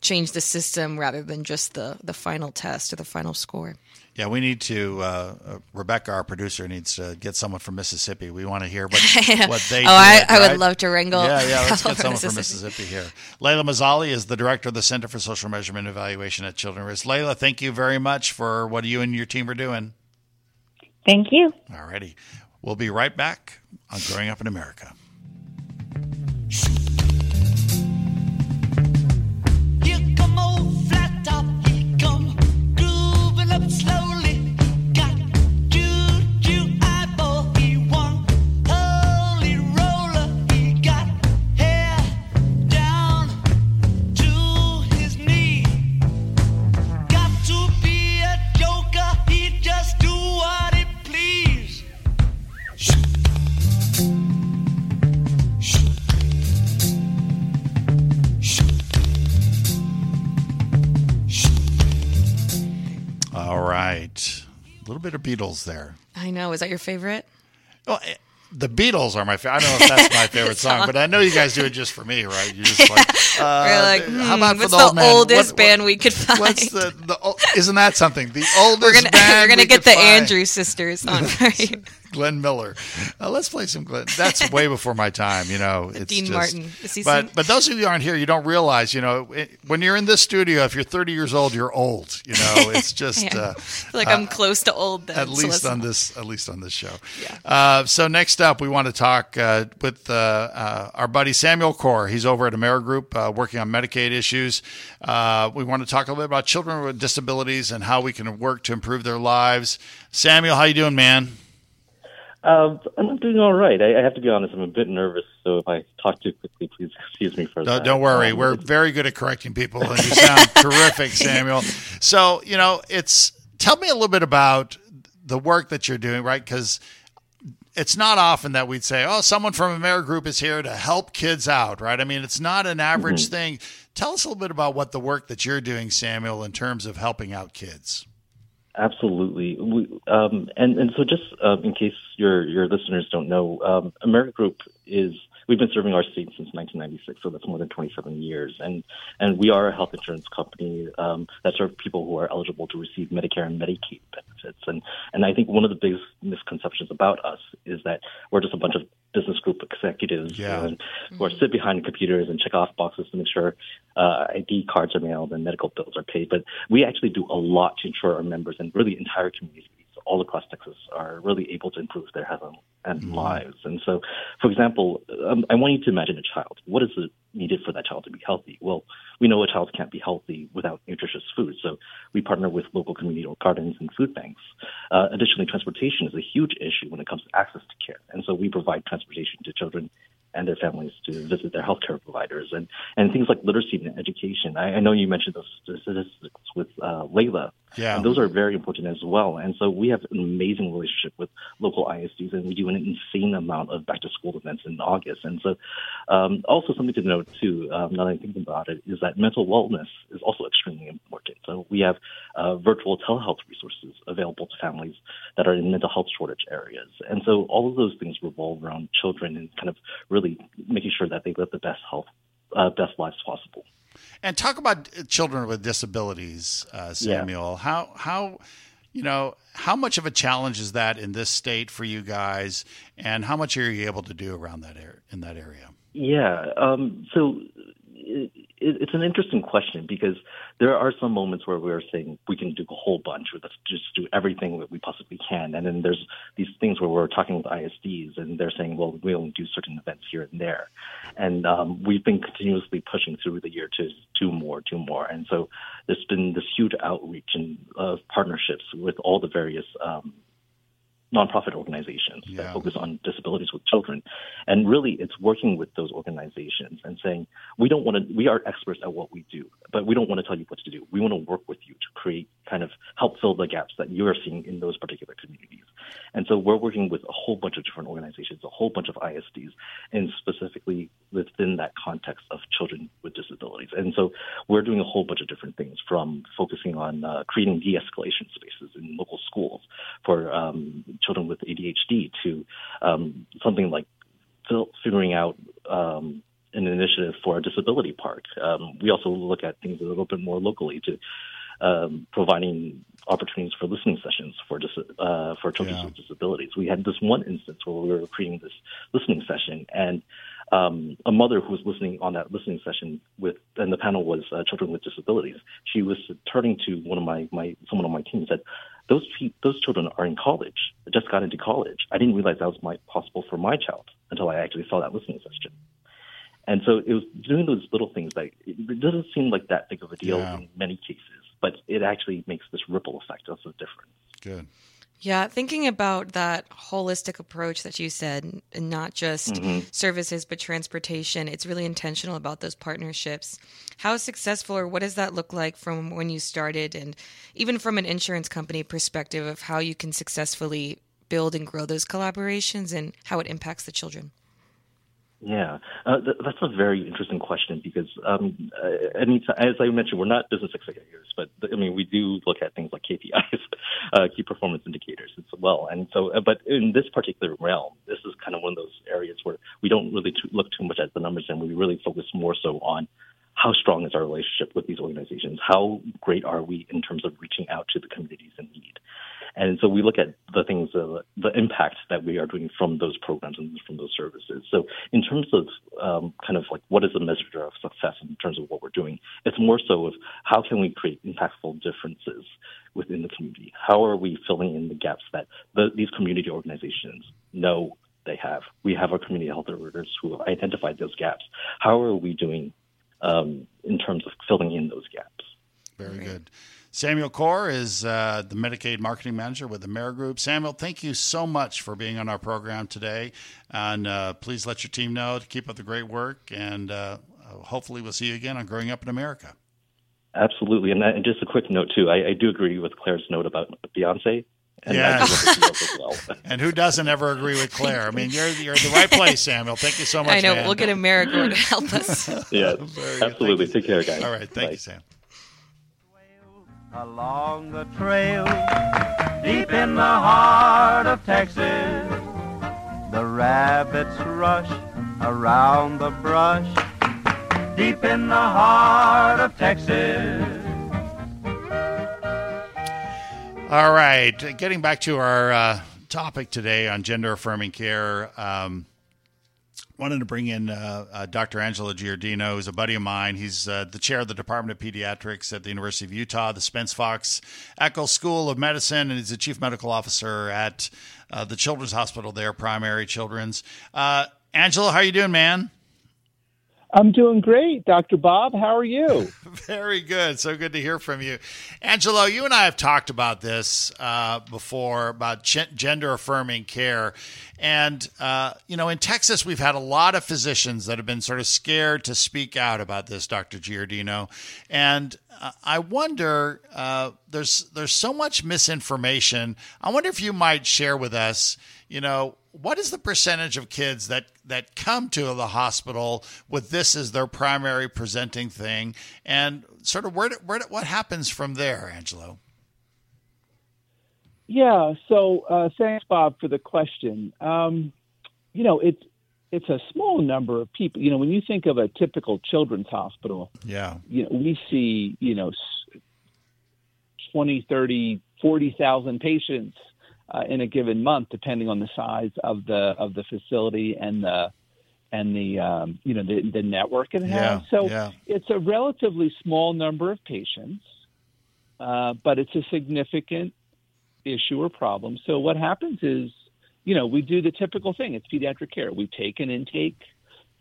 change the system rather than just the, the final test or the final score? Yeah, we need to. Uh, uh, Rebecca, our producer, needs to get someone from Mississippi. We want to hear what <laughs> what they. Oh, I- did, I would love to wrangle Yeah, yeah. Let's <laughs> get someone from from Mississippi here. Layla Mazzali is the director of the Center for Social Measurement and Evaluation at Children Risk. Layla, thank you very much for what you and your team are doing. Thank you. All righty, we'll be right back on Growing Up in America. A little bit of Beatles there. I know. Is that your favorite? Well, eh, the Beatles are my favorite. I don't know if that's my <laughs> favorite song, but I know you guys do it just for me, right? You just like, <laughs> uh, We're like, how hmm, about for what's the, old oldest What- band what- we could <laughs> find? What's the the? Isn't that something? The oldest we're gonna band we're gonna we get the find. Andrews sisters on. Right? Glenn Miller. Uh, let's play some Glenn. That's way before my time, you know. <laughs> It's Dean just, Martin. But but those of you who aren't here, you don't realize, you know, it, when you're in this studio, if you're 30 years old, you're old. You know, <laughs> it's just Yeah. uh, I feel like I'm close to old then. at so least on this at least on this show. Yeah. Uh, so next up, we want to talk uh, with uh, uh, our buddy Samuel Core. He's over at AmeriGroup uh, working on Medicaid issues. Uh, we want to talk a little bit about children with disabilities and how we can work to improve their lives. Samuel, how you doing, man? Uh, I'm doing all right. I, I have to be honest. I'm a bit nervous, so if I talk too quickly, please <laughs> excuse me for Don't, that. don't worry. Um, We're very good at correcting people, and you sound <laughs> terrific, Samuel. So, you know, it's tell me a little bit about the work that you're doing, right? Because it's not often that we'd say, "Oh, someone from AmeriGroup is here to help kids out," right? I mean, it's not an average thing. Tell us a little bit about what the work that you're doing, Samuel, in terms of helping out kids. Absolutely. We, um, and, and so just um, in case your, your listeners don't know, um, AmeriGroup is, we've been serving our state since 1996, so that's more than 27 years. And, and we are a health insurance company um, that serve people who are eligible to receive Medicare and Medicaid benefits. And, and I think one of the biggest misconceptions about us is that we're just a bunch of business group executives Yeah. and, who are sit behind computers and check off boxes to make sure uh, ID cards are mailed and medical bills are paid. But we actually do a lot to ensure our members and really entire communities all across Texas are really able to improve their health and, and lives. And so, for example, um, I want you to imagine a child. What is it needed for that child to be healthy? Well, we know a child can't be healthy without nutritious food. So we partner with local community gardens and food banks. Uh, additionally, transportation is a huge issue when it comes to access to care. And so we provide transportation to children and their families to visit their healthcare providers and, and things like literacy and education. I, I know you mentioned those statistics with uh, Layla. Yeah. And those are very important as well. And so we have an amazing relationship with local ISDs, and we do an insane amount of back to school events in August. And so, um, also something to note too, um, now that I'm thinking about it, is that mental wellness is also extremely important. So we have uh, virtual telehealth resources available to families that are in mental health shortage areas. And so all of those things revolve around children and kind of really making sure that they live the best health, uh, best lives possible. And talk about children with disabilities, uh, Samuel. How how you know how much of a challenge is that in this state for you guys, and how much are you able to do around that area in that area? Yeah. Um, so it, it, it's an interesting question because there are some moments where we're saying we can do a whole bunch, or let's just do everything that we possibly can. And then there's these things where we're talking with ISDs and they're saying, well, we only do certain events here and there. And um, we've been continuously pushing through the year to do more, do more. And so there's been this huge outreach and uh, partnerships with all the various um, nonprofit organizations Yeah. that focus on disabilities with children. And really, it's working with those organizations and saying, we don't want to, we are experts at what we do, but we don't want to tell you what to do. We want to work with you to create, kind of help fill the gaps that you're seeing in those particular communities. And so we're working with a whole bunch of different organizations, a whole bunch of ISDs, and specifically within that context of children with disabilities. And so we're doing a whole bunch of different things from focusing on uh, creating de escalation spaces in local schools for um, children with ADHD to um, something like figuring out um, an initiative for a disability park. Um, we also look at things a little bit more locally to um, providing opportunities for listening sessions for dis- uh, for children Yeah. with disabilities. We had this one instance where we were creating this listening session, and um, a mother who was listening on that listening session with, and the panel was uh, children with disabilities. She was turning to one of my, my someone on my team and said, "Those pe- those children are in college. They just got into college. I didn't realize that was my, possible for my child until I actually saw that listening session." And so it was doing those little things that it doesn't seem like that big of a deal Yeah. in many cases, but it actually makes this ripple effect of a difference. Good. Yeah, thinking about that holistic approach that you said, and not just mm-hmm. services but transportation, it's really intentional about those partnerships. How successful or what does that look like from when you started, and even from an insurance company perspective of how you can successfully build and grow those collaborations and how it impacts the children? Yeah, uh, th- that's a very interesting question because, um, uh, any as I mentioned, we're not business executives, but I mean, we do look at things like KPIs, <laughs> uh, key performance indicators as well. And so, uh, but in this particular realm, this is kind of one of those areas where we don't really too, look too much at the numbers, and we really focus more so on how strong is our relationship with these organizations? How great are we in terms of reaching out to the communities in need? And so we look at the things, uh, the impact that we are doing from those programs and from those services. So in terms of um, kind of like what is the measure of success in terms of what we're doing, it's more so of how can we create impactful differences within the community? How are we filling in the gaps that the, these community organizations know they have? We have our community health workers who have identified those gaps. How are we doing um, in terms of filling in those gaps? Very good. Samuel Core is uh, the Medicaid marketing manager with the AmeriGroup. Samuel, thank you so much for being on our program today. And uh, please let your team know to keep up the great work. And uh, hopefully, we'll see you again on Growing Up in America. Absolutely. And, that, and just a quick note, too. I, I do agree with Claire's note about Beyonce. And Yes. I do look at the deals as well. <laughs> And who doesn't ever agree with Claire? I mean, you're, you're in the right place, Samuel. Thank you so much. I know. man. We'll get AmeriCorps to help us. <laughs> yeah, absolutely. Take care, guys. All right. Thank Bye. you, Sam. Along the trail, deep in the heart of Texas. The rabbits rush around the brush, deep in the heart of Texas. All right, getting back to our uh, topic today on gender affirming care. Um, wanted to bring in uh, uh, Dr. Angelo Giardino, who's a buddy of mine. He's uh, the chair of the Department of Pediatrics at the University of Utah, the Spencer Fox Eccles School of Medicine, and he's the chief medical officer at uh, the Children's Hospital there, Primary Children's. Uh, Angelo, how are you doing, man? I'm doing great, Dr. Bob. How are you? <laughs> Very good. So good to hear from you. Angelo, you and I have talked about this uh, before about gender affirming care. And, uh, you know, in Texas, we've had a lot of physicians that have been sort of scared to speak out about this, Dr. Giardino. And uh, I wonder, uh, there's, there's so much misinformation. I wonder if you might share with us, you know, what is the percentage of kids that that come to the hospital with this as their primary presenting thing, and sort of where, where what happens from there, Angelo? Yeah. So uh, thanks, Bob, for the question. Um, you know, it's it's a small number of people. You know, when you think of a typical children's hospital, yeah, you know, we see you know 20, 30, 40,000 patients uh, in a given month, depending on the size of the of the facility and the and the um, you know the, the network it has. Yeah, so yeah. it's a relatively small number of patients, uh, but it's a significant issue or problem. So what happens is, you know, we do the typical thing. It's pediatric care. We take an intake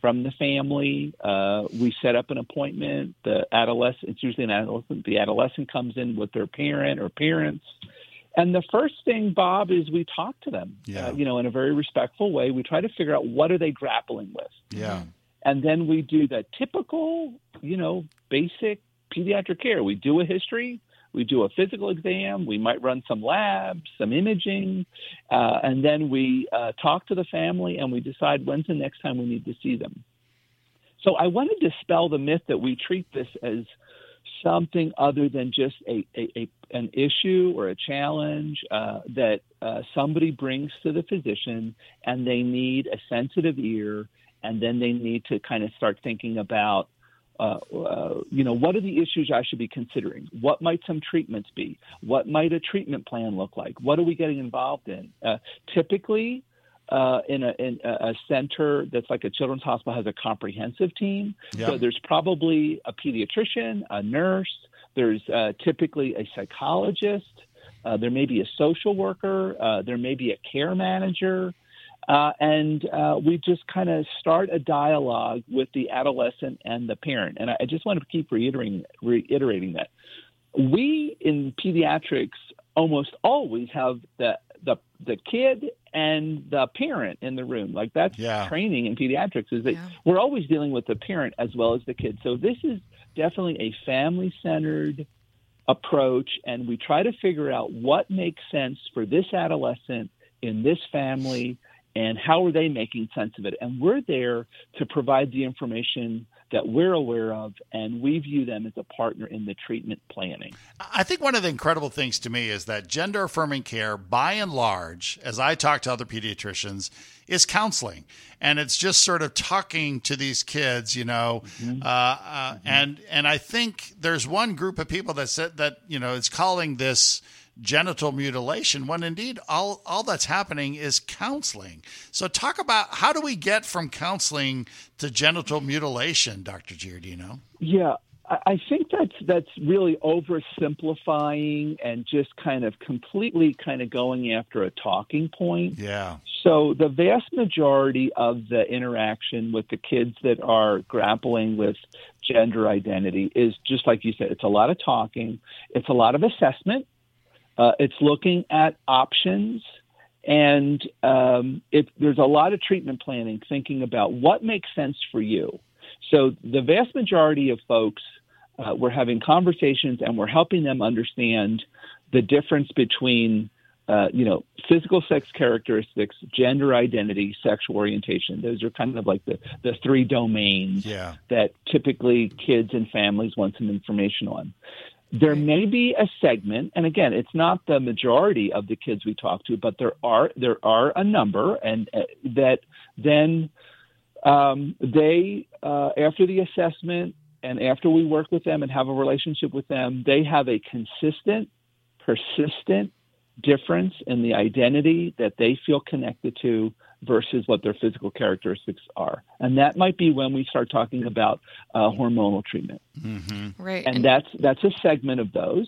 from the family. Uh, we set up an appointment. The adolescent, it's usually an adolescent. The adolescent comes in with their parent or parents. And the first thing, Bob, is we talk to them, Yeah. uh, you know, in a very respectful way. We try to figure out what are they grappling with. Yeah. And then we do the typical, you know, basic pediatric care. We do a history, we do a physical exam, we might run some labs, some imaging, uh, and then we uh, talk to the family and we decide when's the next time we need to see them. So I want to dispel the myth that we treat this as something other than just a, a, a an issue or a challenge uh, that uh, somebody brings to the physician and they need a sensitive ear and then they need to kind of start thinking about uh, uh, you know, what are the issues I should be considering? What might some treatments be? What might a treatment plan look like? What are we getting involved in? Uh, typically, uh, in, a, in a center that's like a children's hospital has a comprehensive team. Yeah. So there's probably a pediatrician, a nurse. There's uh, typically a psychologist. Uh, there may be a social worker. Uh, there may be a care manager. Uh, and uh, we just kind of start a dialogue with the adolescent and the parent. And I, I just want to keep reiterating, reiterating that we in pediatrics almost always have the the the kid and the parent in the room. Like that's Yeah. training in pediatrics is that Yeah. we're always dealing with the parent as well as the kid. So this is definitely a family centered approach and we try to figure out what makes sense for this adolescent in this family and how are they making sense of it and we're there to provide the information that we're aware of and we view them as a partner in the treatment planning I think one of the incredible things to me is that gender affirming care, by and large, as I talk to other pediatricians, is counseling. And it's just sort of talking to these kids, you know. Uh, uh, and and I think there's one group of people that said that, you know, is calling this genital mutilation when indeed all, all that's happening is counseling. So talk about how do we get from counseling to genital mutilation, Dr. Giardino? Yeah, I I think that's that's really oversimplifying and just kind of completely kind of going after a talking point. Yeah. So the vast majority of the interaction with the kids that are grappling with gender identity is just like you said. It's a lot of talking. It's a lot of assessment. Uh, it's looking at options. And um, it, there's a lot of treatment planning, thinking about what makes sense for you. So the vast majority of folks, uh, we're having conversations and we're helping them understand the difference between, uh, you know, physical sex characteristics, gender identity, sexual orientation. Those are kind of like the, the three domains Yeah. that typically kids and families want some information on. There may be a segment, and again, it's not the majority of the kids we talk to, but there are there are a number, and uh, that then um, they uh, after the assessment and after we work with them and have a relationship with them, they have a consistent, persistent difference in the identity that they feel connected to versus what their physical characteristics are. And that might be when we start talking about uh, hormonal treatment. Right. And that's that's a segment of those.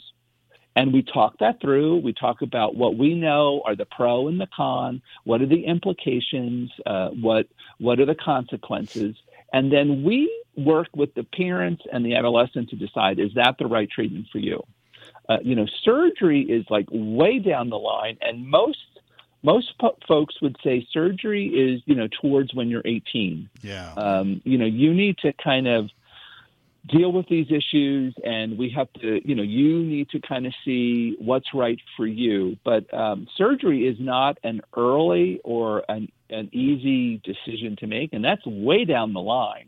And we talk that through. We talk about what we know are the pro and the con. What are the implications? Uh, what what are the consequences? And then we work with the parents and the adolescent to decide is that the right treatment for you. Uh, you know, surgery is like way down the line, and most most po- folks would say surgery is you know towards when you're 18. Yeah. Um, you know, you need to kind of deal with these issues and we have to you know you need to kind of see what's right for you but um, surgery is not an early or an, an easy decision to make and that's way down the line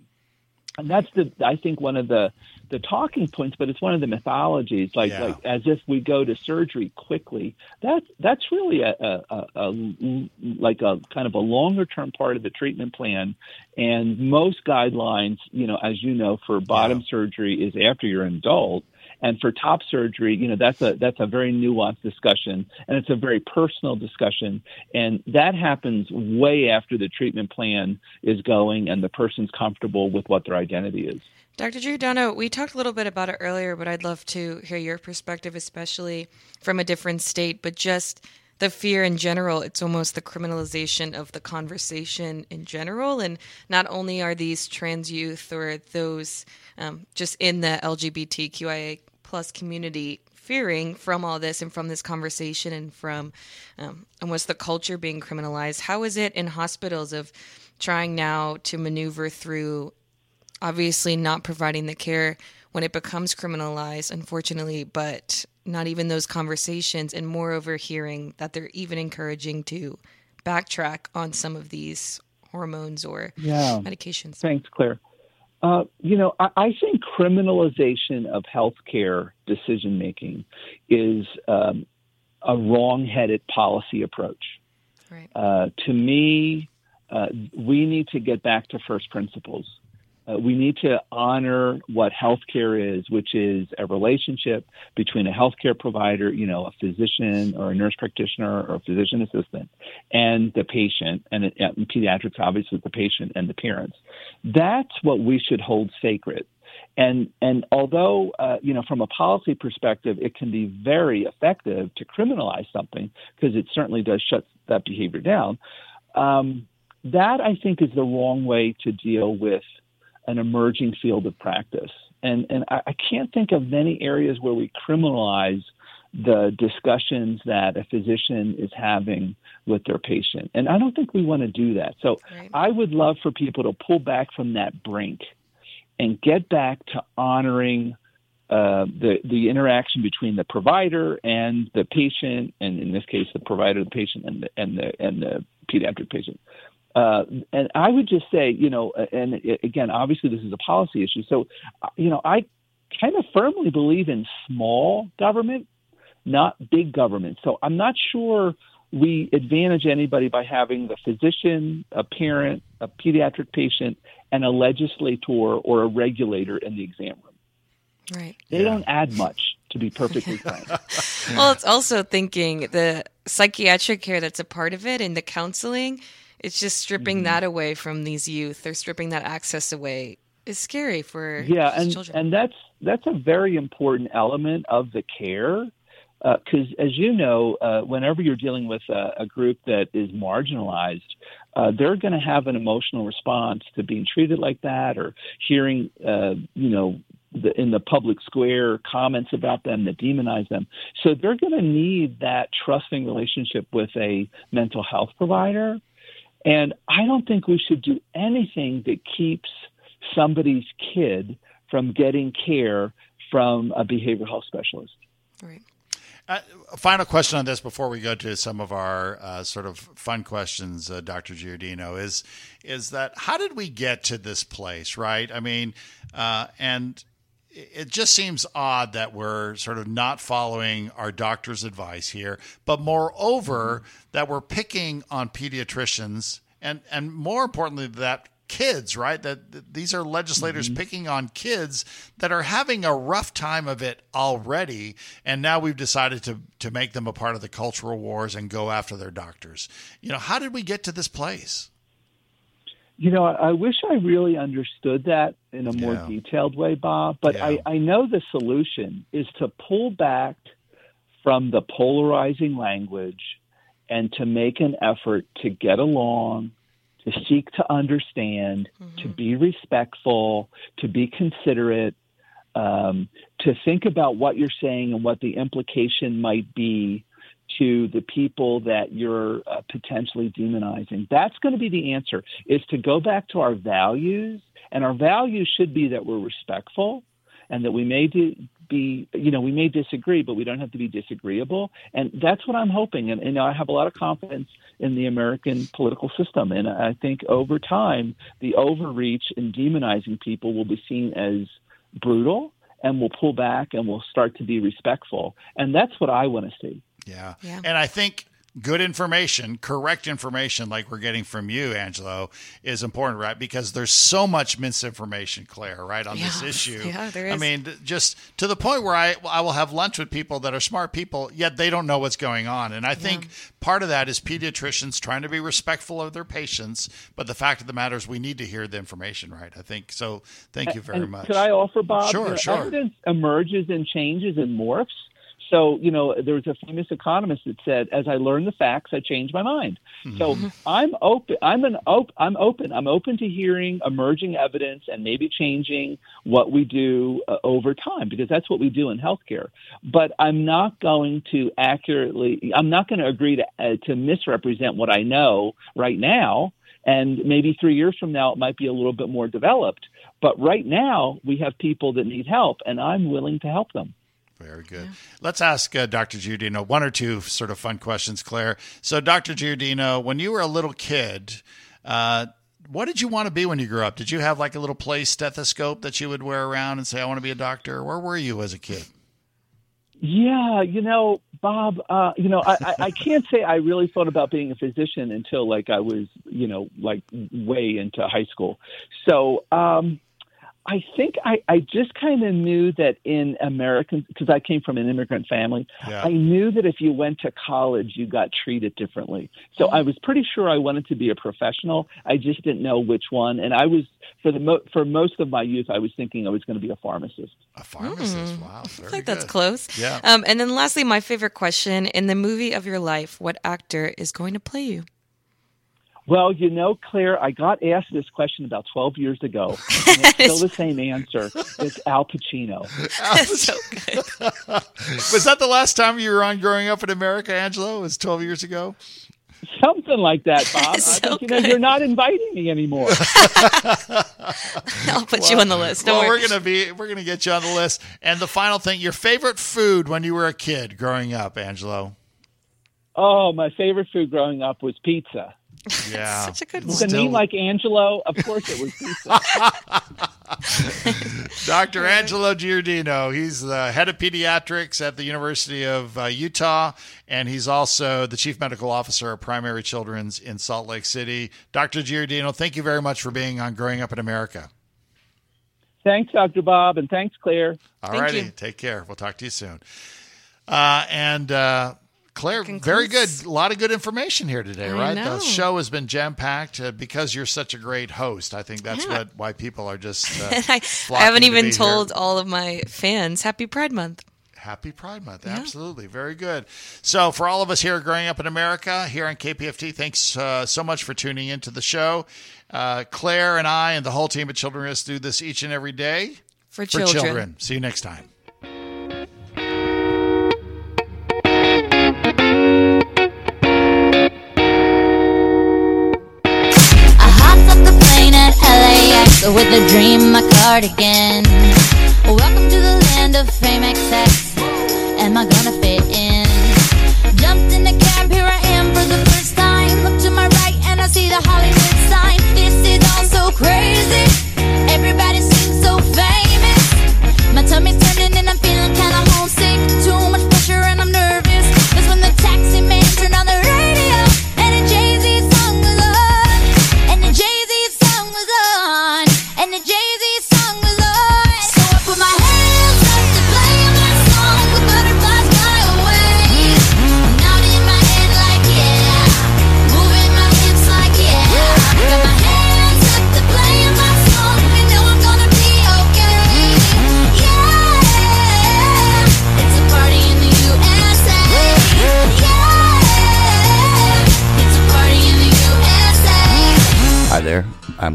and that's the i think one of the the talking points but it's one of the mythologies like Yeah. like as if we go to surgery quickly. That's that's really a, a, a, a like a kind of a longer term part of the treatment plan. And most guidelines you know as you know for bottom surgery is after you're an adult and for top surgery, you know, that's a that's a very nuanced discussion, and it's a very personal discussion, and that happens way after the treatment plan is going and the person's comfortable with what their identity is. Dr. Giardino, we talked a little bit about it earlier, but I'd love to hear your perspective, especially from a different state, but just the fear in general. It's almost the criminalization of the conversation in general. And not only are these trans youth or those um, just in the LGBTQIA plus community fearing from all this and from this conversation and from um, almost the culture being criminalized, how is it in hospitals of trying now to maneuver through obviously not providing the care when it becomes criminalized, unfortunately, but not even those conversations, and moreover, hearing that they're even encouraging to backtrack on some of these hormones or Yeah. medications. Thanks, Claire. Uh, you know, I, I think criminalization of healthcare decision making is um, a wrong-headed policy approach. Right. Uh, to me, uh, we need to get back to first principles. Uh, we need to honor what healthcare is, which is a relationship between a healthcare provider, you know, a physician or a nurse practitioner or a physician assistant, and the patient. And in pediatrics, obviously, the patient and the parents. That's what we should hold sacred. And and although uh, you know from a policy perspective, it can be very effective to criminalize something because it certainly does shut that behavior down. Um, that I think is the wrong way to deal with an emerging field of practice. And and I, I can't think of many areas where we criminalize the discussions that a physician is having with their patient. And I don't think we want to do that. So I would love for people to pull back from that brink and get back to honoring uh, the the interaction between the provider and the patient, and in this case, the provider, the patient, and the and the and the pediatric patient. Uh, and I would just say, you know, and again, obviously, this is a policy issue. So, uh, you know, I kind of firmly believe in small government, not big government. So I'm not sure we advantage anybody by having the physician, a parent, a pediatric patient, and a legislator or a regulator in the exam room. Right. They don't add much, to be perfectly <laughs> frank. Well, it's also thinking the psychiatric care that's a part of it and the counseling. It's just stripping Mm-hmm. that away from these youth. They're stripping that access away. It's scary for yeah, and children. and that's that's a very important element of the care because, as you know, uh, whenever you're dealing with a, a group that is marginalized, uh, they're going to have an emotional response to being treated like that or hearing, uh, you know. The, in the public square, comments about them that demonize them. So they're going to need that trusting relationship with a mental health provider. And I don't think we should do anything that keeps somebody's kid from getting care from a behavioral health specialist. Right. Uh, final question on this before we go to some of our uh, sort of fun questions, uh, Dr. Giardino, is is that how did we get to this place, right? I mean, uh, and it just seems odd that we're sort of not following our doctor's advice here, but moreover, mm-hmm. that we're picking on pediatricians and, and more importantly, that kids, right? That, that these are legislators mm-hmm. picking on kids that are having a rough time of it already, and now we've decided to to make them a part of the cultural wars and go after their doctors. You know, how did we get to this place? You know, I wish I really understood that in a more Yeah. detailed way, Bob. But Yeah. I, I know the solution is to pull back from the polarizing language and to make an effort to get along, to seek to understand, to be respectful, to be considerate, um, to think about what you're saying and what the implication might be to the people that you're uh, potentially demonizing. That's going to be the answer is to go back to our values and our values should be that we're respectful and that we may di- be you know we may disagree but we don't have to be disagreeable. And that's what I'm hoping. And, and I have a lot of confidence in the American political system. And I think over time the overreach in demonizing people will be seen as brutal and we'll pull back and we'll start to be respectful. And that's what I want to see Yeah. Yeah. And I think good information, correct information like we're getting from you, Angelo, is important, right? Because there's so much misinformation, Claire, right, on this <laughs> issue. Yeah, there I mean, just to the point where I I will have lunch with people that are smart people, yet they don't know what's going on. And I think part of that is pediatricians trying to be respectful of their patients, but the fact of the matter is we need to hear the information, right? I think so. Thank you very and much. Could I offer, Bob? Sure, sure. Evidence emerges and changes and morphs. So, you know, there was a famous economist that said, "As I learn the facts, I change my mind." So, Mm-hmm. I'm open. I'm an op- I'm open. I'm open to hearing emerging evidence and maybe changing what we do uh, over time because that's what we do in healthcare. But I'm not going to accurately. I'm not going to agree to uh, to misrepresent what I know right now and maybe three years from now it might be a little bit more developed. But right now we have people that need help, and I'm willing to help them. Very good. Let's ask uh, Dr. Giardino one or two sort of fun questions, Claire. So, Dr. Giardino, when you were a little kid, uh, what did you want to be when you grew up? Did you have like a little play stethoscope that you would wear around and say, I want to be a doctor? Where were you as a kid? Yeah, you know, Bob, uh, you know, I, I, I can't say I really thought about being a physician until like I was, you know, like way into high school. So, um, I think I, I just kind of knew that in American, because I came from an immigrant family, Yeah. I knew that if you went to college, you got treated differently. So I was pretty sure I wanted to be a professional. I just didn't know which one. And I was, for the mo- for most of my youth, I was thinking I was going to be a pharmacist. A pharmacist. Wow. I think that's good. close. Yeah. Um, and then lastly, my favorite question in the movie of your life, what actor is going to play you? Well, you know, Claire, I got asked this question about 12 years ago. <laughs> And it's still the same answer. It's Al Pacino. <laughs> so good. <laughs> Was that the last time you were on Growing Up in America, Angelo? It was 12 years ago? Something like that, Bob. So I think, you know, good. you're not inviting me anymore. I'll put you on the list. Don't well, worry. we're gonna be we're gonna get you on the list. And the final thing, your favorite food when you were a kid growing up, Angelo? oh, my favorite food growing up was pizza. <laughs> Yeah. Such a good With one. a name like Angelo, of course it was pizza. <laughs> <laughs> Dr. Angelo Giardino. He's the head of pediatrics at the University of uh, Utah, and he's also the chief medical officer of Primary Children's in Salt Lake City. Dr. Giardino, thank you very much for being on Growing Up in America. thanks, Dr. Bob, and thanks, Claire. All righty. Take care. We'll talk to you soon. Uh, and uh, Claire, very good. A lot of good information here today, I right? know. The show has been jam packed uh, because you're such a great host. I think that's Yeah. what why people are just. Uh, I, <laughs> I haven't to even told here. all of my fans Happy Pride Month. Happy Pride Month. Absolutely. Very good. So, for all of us here growing up in America, here on KPFT, thanks uh, so much for tuning into the show. Uh, Claire and I and the whole team at Children Risk do this each and every day For for children. children. See you next time. With a dream, my cardigan. Welcome to the land of fame excess. Am I gonna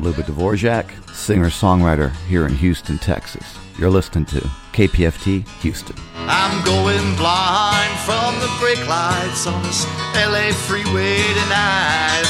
I'm Luba Dvorak, singer songwriter here in Houston, Texas. You're listening to KPFT Houston. I'm going blind from the brake lights on this LA freeway tonight.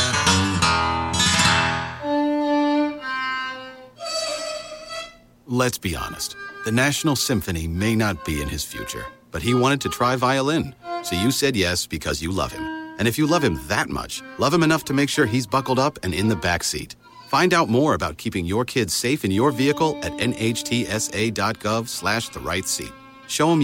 Let's be honest. The National Symphony may not be in his future, but he wanted to try violin. So you said yes because you love him. And if you love him that much, love him enough to make sure he's buckled up and in the back seat. Find out more about keeping your kids safe in your vehicle at nhtsa.gov slash the right seat. Show him